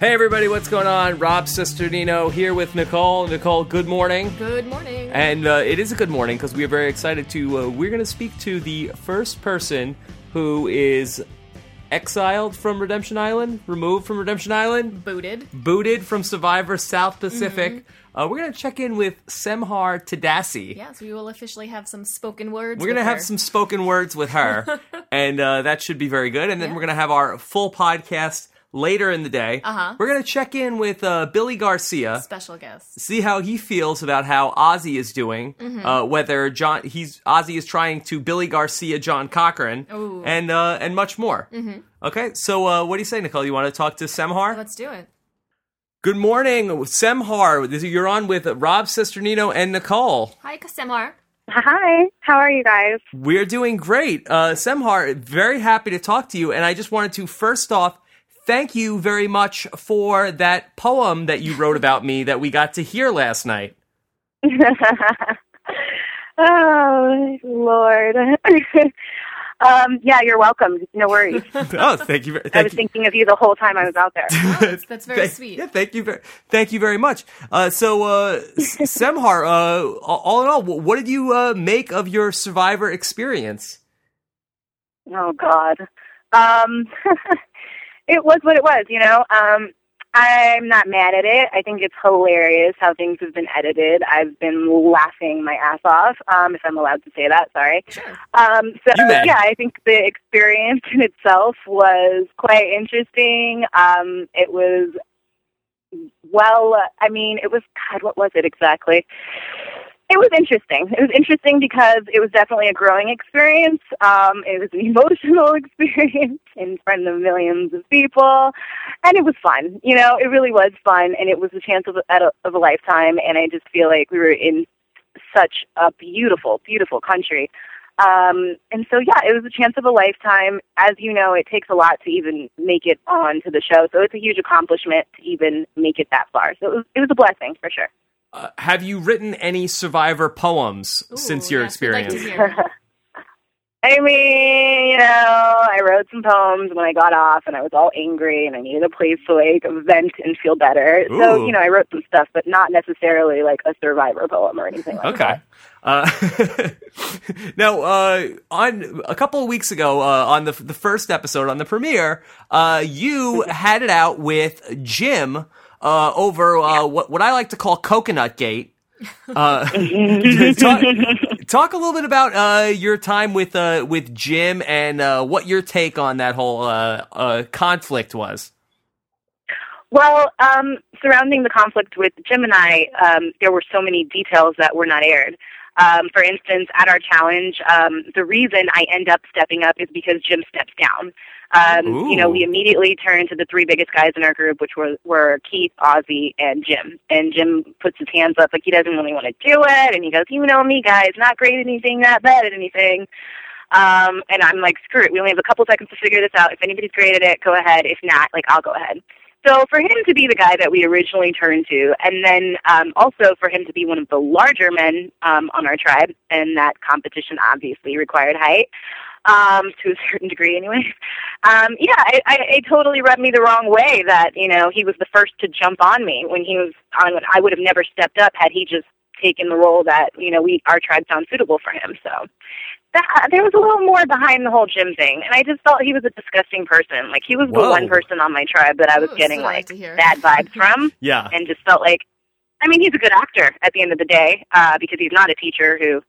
Hey everybody, what's going on? Rob Cesternino here with Nicole. Nicole, good morning. Good morning. And uh, it is a good morning because we are very excited to. Uh, we're going to speak to the first person who is exiled from Redemption Island, removed from Redemption Island, Booted. booted from Survivor South Pacific. Uh, we're going to check in with Semhar Tadesse. Yes, we will officially have some spoken words. We're going to have her. some spoken words with her, and uh, that should be very good. And then Yeah. we're going to have our full podcast later in the day. Uh-huh. We're going to check in with uh, Billy Garcia. special guest. see how he feels about how Ozzy is doing. Mm-hmm. Uh, whether John he's Ozzy is trying to Billy Garcia John Cochran Ooh. and uh, and much more. Mm-hmm. Okay, so uh, what do you say, Nicole? You want to talk to Semhar? Let's do it. Good morning, Semhar. This- You're on with Rob Cesternino and Nicole. Hi, Kasemar. Hi, how are you guys? We're doing great. Uh, Semhar, very happy to talk to you. And I just wanted to first off thank you very much for that poem that you wrote about me that we got to hear last night. oh, Lord. um, yeah, you're welcome. No worries. oh, thank you. Thank I was you. thinking of you the whole time I was out there. that's- that's very Thank- sweet. Yeah, thank you very, thank you very much. Uh, so, uh, Semhar, uh, all in all, what did you uh, make of your Survivor experience? Oh, God. Um, it was what it was, you know. Um, I'm not mad at it. I think it's hilarious how things have been edited. I've been laughing my ass off, um, if I'm allowed to say that. Sorry. Sure. Um, so You yeah, I think the experience in itself was quite interesting. Um, it was well, I mean, it was God. What was it exactly? It was interesting. It was interesting because it was definitely a growing experience. Um, it was an emotional experience in front of millions of people, and it was fun. You know, it really was fun, and it was a chance of a, of a lifetime. And I just feel like we were in such a beautiful, beautiful country. Um, and so, yeah, it was a chance of a lifetime. As you know, it takes a lot to even make it onto the show, so it's a huge accomplishment to even make it that far. So it was, it was a blessing for sure. Uh, have you written any Survivor poems Ooh, since your yes, we'd like experience? I mean, you know, I wrote some poems when I got off, and I was all angry, and I needed a place to like vent and feel better. So, you know, I wrote some stuff, but not necessarily like a survivor poem or anything like that. Okay. Uh, now, uh, on a couple of weeks ago, uh, on the the first episode on the premiere, uh, you had it out with Jim uh, over uh, what what I like to call Coconut Gate. Uh, talk, talk a little bit about uh, your time with uh, with Jim and uh, what your take on that whole uh, uh, conflict was. Well, um, surrounding the conflict with Jim and I, um, there were so many details that were not aired. Um, for instance, at our challenge, um, the reason I end up stepping up is because Jim steps down. Um, you know, we immediately turned to the three biggest guys in our group, which were, were Keith, Ozzy, and Jim. And Jim puts his hands up like he doesn't really want to do it, and he goes, "You know me, guys, not great at anything, not bad at anything." Um, and I'm like, "Screw it, we only have a couple seconds to figure this out. If anybody's great at it, go ahead. If not, like, I'll go ahead." So for him to be the guy that we originally turned to, and then um, also for him to be one of the larger men um, on our tribe, and that competition obviously required height um, to a certain degree, anyway. Um, yeah, I, I, it totally rubbed me the wrong way that you know he was the first to jump on me when he was on. When I would have never stepped up had he just taken the role that you know we our tribe found suitable for him. So that, there was a little more behind the whole Jim thing, and I just felt he was a disgusting person. Like he was the one person on my tribe that I was Ooh, getting so like like to bad vibes from, Yeah. and just felt like. I mean, he's a good actor at the end of the day uh, because he's not a teacher who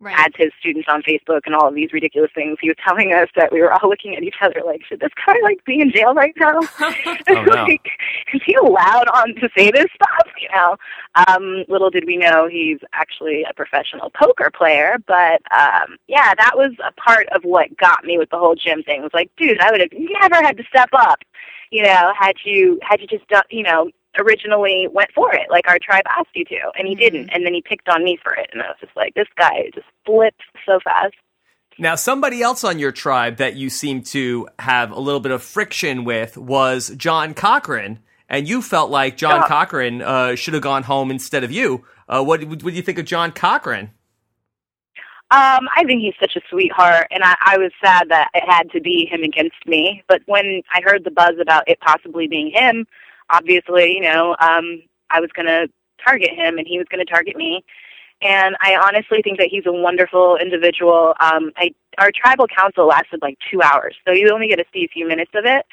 Right. adds his students on Facebook and all of these ridiculous things. He was telling us that we were all looking at each other like, should this guy like be in jail right now? Oh, no. like, is he allowed on to say this stuff? You know, um, little did we know he's actually a professional poker player. But um, yeah, that was a part of what got me with the whole Jim thing. It was like, dude, I would have never had to step up. You know, had you had you just done, you know, originally went for it, like our tribe asked you to, and he Mhm. didn't, and then he picked on me for it, and I was just like, this guy just flips so fast. Now, somebody else on your tribe that you seem to have a little bit of friction with was John Cochran, and you felt like John Yeah. Cochran uh, should have gone home instead of you. Uh, what, what do you think of John Cochran? Um, I think he's such a sweetheart, and I, I was sad that it had to be him against me. But when I heard the buzz about it possibly being him, obviously, you know, um, I was going to target him and he was going to target me. And I honestly think that he's a wonderful individual. Um, I, our tribal council lasted like two hours, so you only get to see a few minutes of it.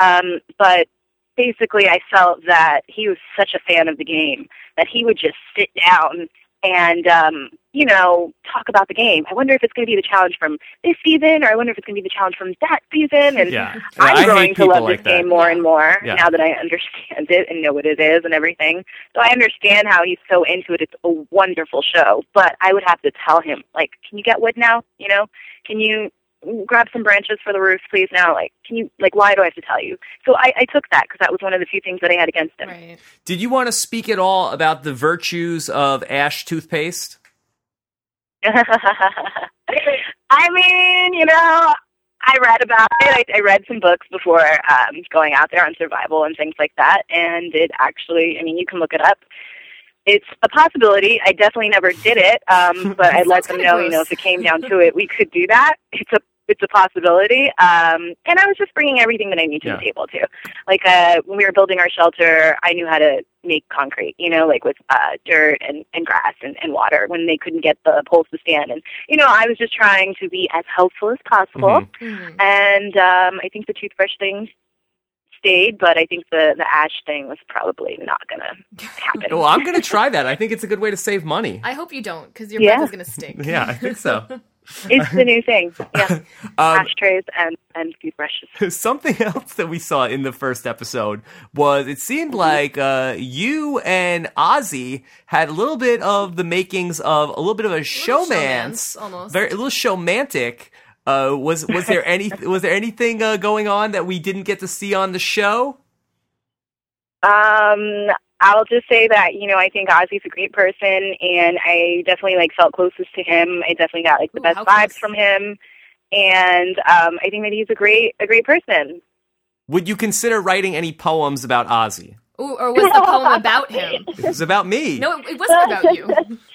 Um, but basically, I felt that he was such a fan of the game that he would just sit down and um, you know talk about the game. I wonder if it's going to be the challenge from this season, or I wonder if it's going to be the challenge from that season. And Yeah. I'm I growing to love like this that. game more and more Yeah. now that I understand it and know what it is and everything. So I understand how he's so into it. It's a wonderful show, but I would have to tell him, like, can you get wood now? You know, can you grab some branches for the roof, please? Now, like, can you? Like, why do I have to tell you? So I, I took that because that was one of the few things that I had against him. Right. Did you want to speak at all about the virtues of Ash toothpaste? I mean, you know, I read about it. I, I read some books before um, going out there on survival and things like that, and it actually, I mean, you can look it up. It's a possibility. I definitely never did it, um, but I let them kinda know, you know, if it came down to it, we could do that. It's a it's a possibility. Um, and I was just bringing everything that I need to Yeah. the table too. Like uh, when we were building our shelter, I knew how to make concrete. You know, like with uh, dirt and, and grass and, and water when they couldn't get the poles to stand. And you know, I was just trying to be as helpful as possible. Mhm. Mhm. And um, I think the toothbrush thing stayed, but I think the the ash thing was probably not gonna happen. Well, I'm going to try that. I think it's a good way to save money. I hope you don't, because your Yeah. breath is gonna stink. Yeah, I think so. it's the new thing. Yeah, Um, ashtrays and and toothbrushes. something else that we saw in the first episode was it seemed like uh, you and Ozzy had a little bit of the makings of a little bit of a showmance, showmance, almost. very a little showmantic. Uh, was was there any was there anything uh, going on that we didn't get to see on the show? Um, I'll just say that you know I think Ozzy's a great person, and I definitely like felt closest to him. I definitely got like the Ooh, best vibes close. from him, and um, I think that he's a great a great person. Would you consider writing any poems about Ozzy? Ooh, or was the poem about him? It was about me. No, it, it wasn't about you.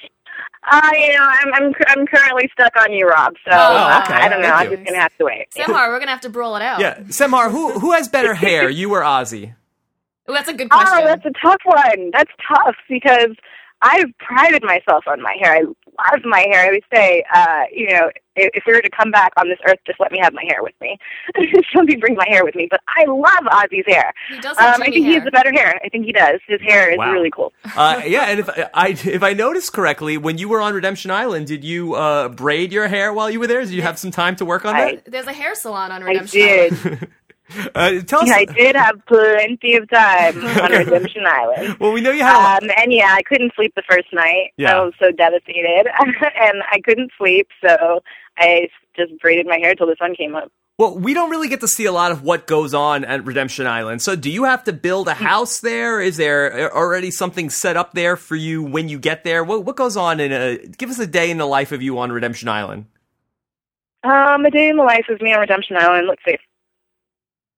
Uh, you know, I'm I'm I'm currently stuck on you, Rob. So Oh, uh. I don't know. Thank I'm you. just gonna have to wait. Semhar, we're gonna have to brawl it out. Yeah, Semhar, who who has better hair, you or Ozzy? Ooh, that's a good question. Oh, that's a tough one. That's tough because I've prided myself on my hair. I love my hair. I would say, uh, you know, if, if we were to come back on this earth, just let me have my hair with me. just let me bring my hair with me. But I love Ozzy's hair. he does have Um, I Jimmy think he has the better hair. I think he does. His hair is Wow. really cool. Uh, yeah, and if I if I noticed correctly, when you were on Redemption Island, did you uh, braid your hair while you were there? Did you have some time to work on I- There's a hair salon on Redemption. I Redemption did. Uh, tell us. I did have plenty of time on Redemption Island. Well, we know you had. Um, and yeah, I couldn't sleep the first night. Yeah. I was so devastated, and I couldn't sleep, so I just braided my hair till the sun came up. well, we don't really get to see a lot of what goes on at Redemption Island. So, do you have to build a house there? Is there already something set up there for you when you get there? What what goes on in a? Give us a day in the life of you on Redemption Island. Um, a day in the life of me on Redemption Island. Let's see.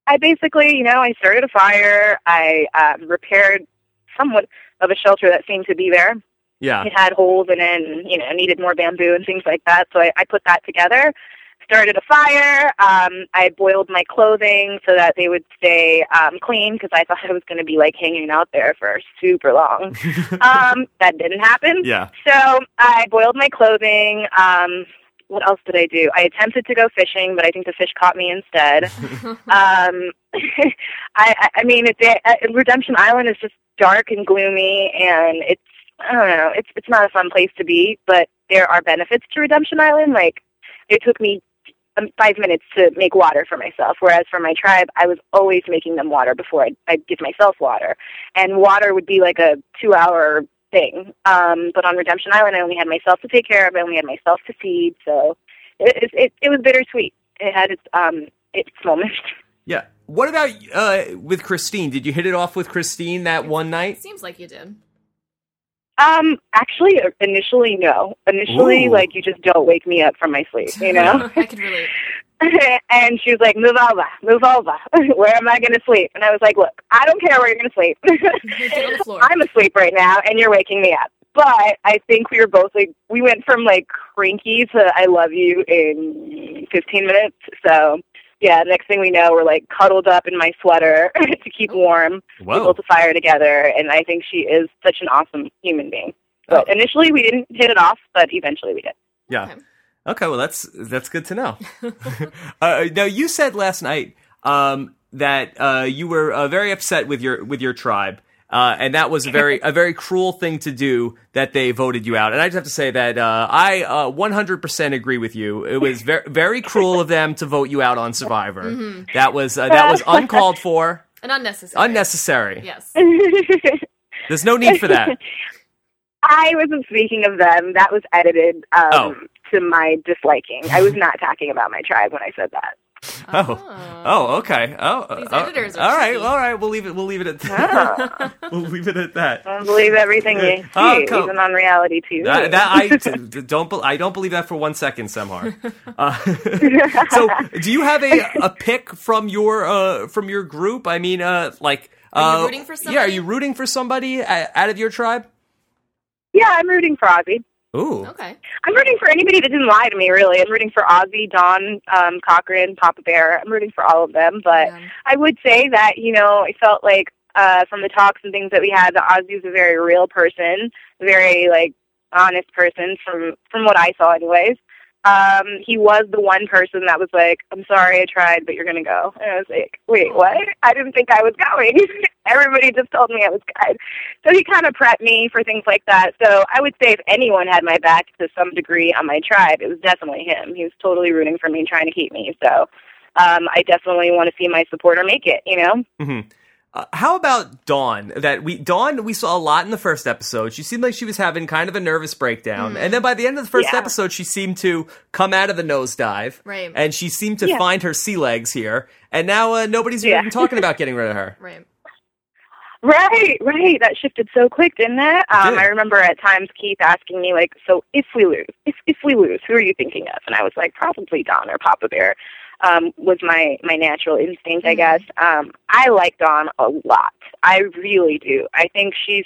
I basically, you know, I started a fire. I um, repaired somewhat of a shelter that seemed to be there. Yeah. It had holes in it, and you know, needed more bamboo and things like that. So I, I put that together. Started a fire. Um, I boiled my clothing so that they would stay um, clean because I thought I was going to be like hanging out there for super long. um, that didn't happen. Yeah. So I boiled my clothing. Um, what else did I do? I attempted to go fishing, but I think the fish caught me instead. um, I, I, mean, it's uh, Redemption Island is just dark and gloomy, and it's I don't know. It's it's not a fun place to be, but there are benefits to Redemption Island. Like it took me um, five minutes to make water for myself, whereas for my tribe, I was always making them water before I'd, I'd give myself water, and water would be like a two-hour thing. Um, but on Redemption Island, I only had myself to take care of. I only had myself to feed, so it it, it, it was bittersweet. It had its um its moments. Yeah. What about uh, with Christine? Did you hit it off with Christine that one night? Seems like you did. Um, actually, initially, no. Initially, Ooh. like you just don't wake me up from my sleep, you know. I could relate. and she was like, "Move over, move over. where am I going to sleep?" And I was like, "Look, I don't care where you're going to sleep. Get on the floor. I'm asleep right now, and you're waking me up." But I think we were both like, we went from like cranky to "I love you" in 15 minutes. So yeah, the next thing we know, we're like cuddled up in my sweater to keep oh. warm, Whoa. able to fire together, and I think she is such an awesome human being. But Oh. initially, we didn't hit it off, but eventually we did. Yeah. Okay. Okay, well that's that's good to know. uh, now you said last night um, that uh, you were uh, very upset with your with your tribe, uh, and that was a very a very cruel thing to do that they voted you out. And I just have to say that uh, I uh, 100% agree with you. It was very very cruel of them to vote you out on Survivor. That was uh, that was uncalled for, And unnecessary. unnecessary. Yes. There's no need for that. I wasn't speaking of them. That was edited um, Oh. To my disliking. I was not talking about my tribe when I said that. Oh, oh, okay. Oh, These oh, editors are all right, tricky. all right. We'll leave it. We'll leave it at that. we'll leave it at that. I don't believe everything you see, Oh, come- even on reality TV. That, that I d- don't. be- I don't believe that for one second, Semhar. Uh, so, do you have a a pick from your uh from your group? I mean, uh, like, Are you uh, rooting for Yeah, are somebody? you rooting for somebody uh, out of your tribe? yeah, I'm rooting for Ozzy. Ooh, Okay. I'm rooting for anybody that didn't lie to me, really. I'm rooting for Ozzy, Dawn, um, Cochran, Papa Bear. I'm rooting for all of them. But Yeah. I would say that, you know, I felt like uh, from the talks and things that we had, that Ozzy was a very real person, very, like, honest person from, from what I saw anyways. Um, he was the one person that was like, I'm sorry I tried, but you're going to go. And I was like, wait, what? I didn't think I was going. Everybody just told me I was good. So he kind of prepped me for things like that. So I would say if anyone had my back to some degree on my tribe, it was definitely him. He was totally rooting for me, trying to keep me. So um, I definitely want to see my supporter make it. You know? hmm Uh, how about Dawn? That we Dawn we saw a lot in the first episode. She seemed like she was having kind of a nervous breakdown, and then by the end of the first Yeah. episode, she seemed to come out of the nosedive, Right. And she seemed to Yeah. find her sea legs here, and now uh, nobody's Yeah. even talking about getting rid of her. Right. Right, right. That shifted so quick, didn't it? Um, did. I remember at times Keith asking me like, "So if we lose, if if we lose, who are you thinking of?" And I was like, "Probably Dawn or Papa Bear." Um, was my my natural instinct, I Mhm. guess. Um, I like Dawn a lot. I really do. I think she's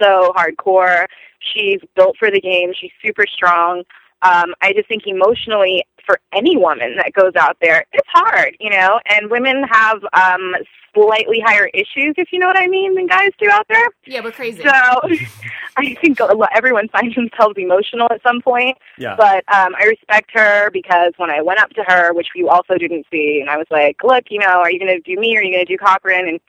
so hardcore. She's built for the game. She's super strong. Um, I just think emotionally, for any woman that goes out there, it's hard, you know. And women have um, slightly higher issues, if you know what I mean, than guys do out there. Yeah, we're crazy. So I think a lot, everyone finds themselves emotional at some point. Yeah. But um, I respect her because when I went up to her, which you also didn't see, and I was like, "Look, you know, are you going to do me or are you going to do Cochran?" And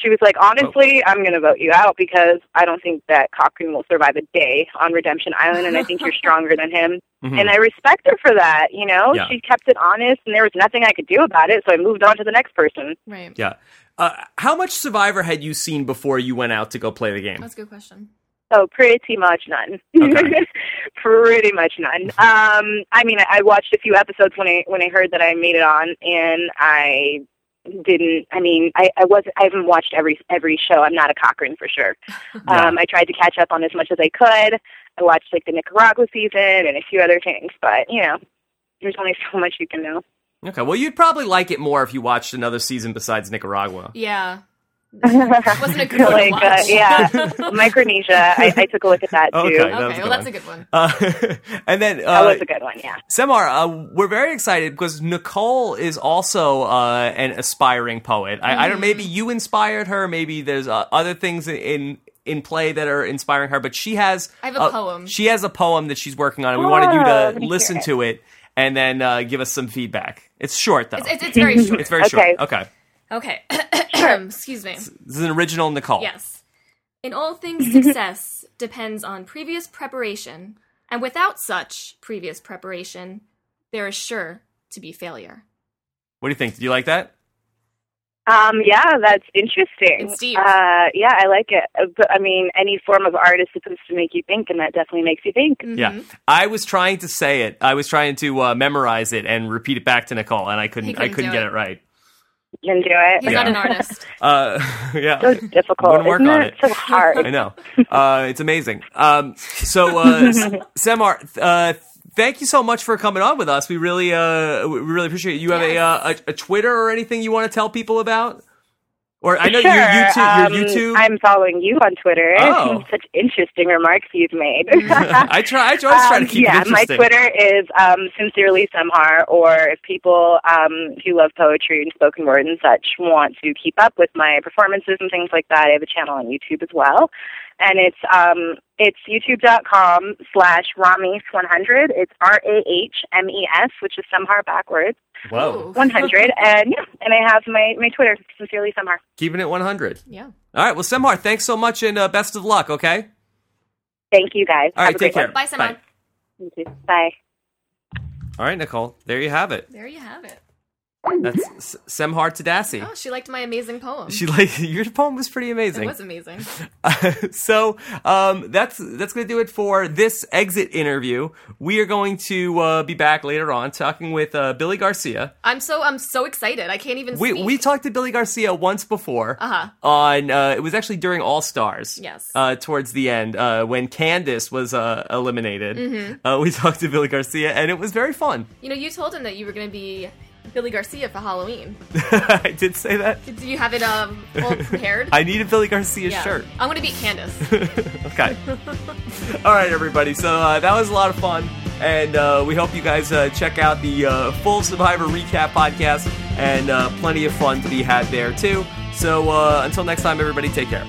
she was like, "Honestly, I'm going to vote you out because I don't think that Cochran will survive a day on Redemption Island, and I think you're stronger than him." Mhm. And I respect her for that. You know, Yeah. she kept it honest, and there was nothing I could do about it, so I moved on to the next person. right. yeah. Uh, how much Survivor had you seen before you went out to go play the game? That's a good question. Oh, pretty much none. Okay. pretty much none. Um, I mean, I, I watched a few episodes when I when I heard that I made it on, and I didn't. I mean, I, I wasn't. I haven't watched every every show. I'm not a Cochran for sure. Yeah. Um, I tried to catch up on as much as I could. I watched like the Nicaragua season and a few other things, but you know, there's only so much you can know. Okay, well, you'd probably like it more if you watched another season besides Nicaragua. Yeah. Wasn't a good one uh, yeah, Micronesia. I, I took a look at that too. Okay. that Okay, good well, that's one. a good one. Uh, and then That uh, was a good one. Yeah. Semhar, uh, we're very excited because Nicole is also uh, an aspiring poet. I, I don't. Maybe you inspired her. Maybe there's uh, other things in in play that are inspiring her. But she has. I have a poem. She has a poem that she's working on, and we wanted you Oh, to let me hear listen it. to it and then uh, give us some feedback. It's short though. It's, it's, it's very short. It's very Okay. short. Okay, Okay. Excuse me. this is an original Nicole. Yes. In all things, success depends on previous preparation, and without such previous preparation, there is sure to be failure. What do you think? Do you like that? Um, yeah, that's interesting. It's deep. Uh, yeah, I like it. Uh, But I mean, any form of art is supposed to make you think, and that definitely makes you think. Yeah, Mhm. I was trying to say it. I was trying to uh, memorize it and repeat it back to Nicole, and I couldn't. I couldn't couldn't get it. it right. You can do it. He's Yeah. not an artist. Uh, yeah. So difficult. Wouldn't work Isn't on it? it. So hard. I know. Uh, it's amazing. Um, so, uh, Semhar, uh, thank you so much for coming on with us. We really, uh, we really appreciate it. You have a, Yes. uh, a, a Twitter or anything you want to tell people about? Or I know sure. your YouTube. um, Your YouTube. I'm following you on Twitter. Oh. Such interesting remarks you've made. I try. I always try to Um, keep yeah, it my. Twitter is um, sincerely Semhar, or if people um, who love poetry and spoken word and such want to keep up with my performances and things like that, I have a channel on YouTube as well, and it's um, it's youtube.com slash rahmes100. It's R A H M E S, which is Semhar backwards, Whoa, 100, and yeah, and I have my my Twitter sincerely Semhar. keeping it 100. Yeah. All right. Well, Semhar, thanks so much and uh, best of luck. Okay. Thank you guys. All Have a Take great care. one. Bye, Simon. You. Bye. All right, Nicole. There you have it. There you have it. That's Semhar Tadesse. Oh, she liked my amazing poem. She liked your poem was pretty amazing. it was amazing. so um, that's that's going to do it for this exit interview. We are going to uh, be back later on talking with uh, Billy Garcia. I'm so I'm so excited. I can't even We speak. we talked to Billy Garcia once before. Uh-huh. On uh, it was actually during All Stars. Yes. Uh, towards the end, uh, when Candace was uh, eliminated, Mm-hmm. uh, we talked to Billy Garcia, and it was very fun. you know, you told him that you were going to be Billy Garcia for Halloween. I did say that. Do you have it um all prepared? I need a Billy Garcia yeah. shirt. I'm going to beat Candace. Okay. All right, everybody. So uh, that was a lot of fun, and uh, we hope you guys uh, check out the uh, full Survivor recap podcast, and uh, plenty of fun to be had there too. So uh, until next time, everybody, take care.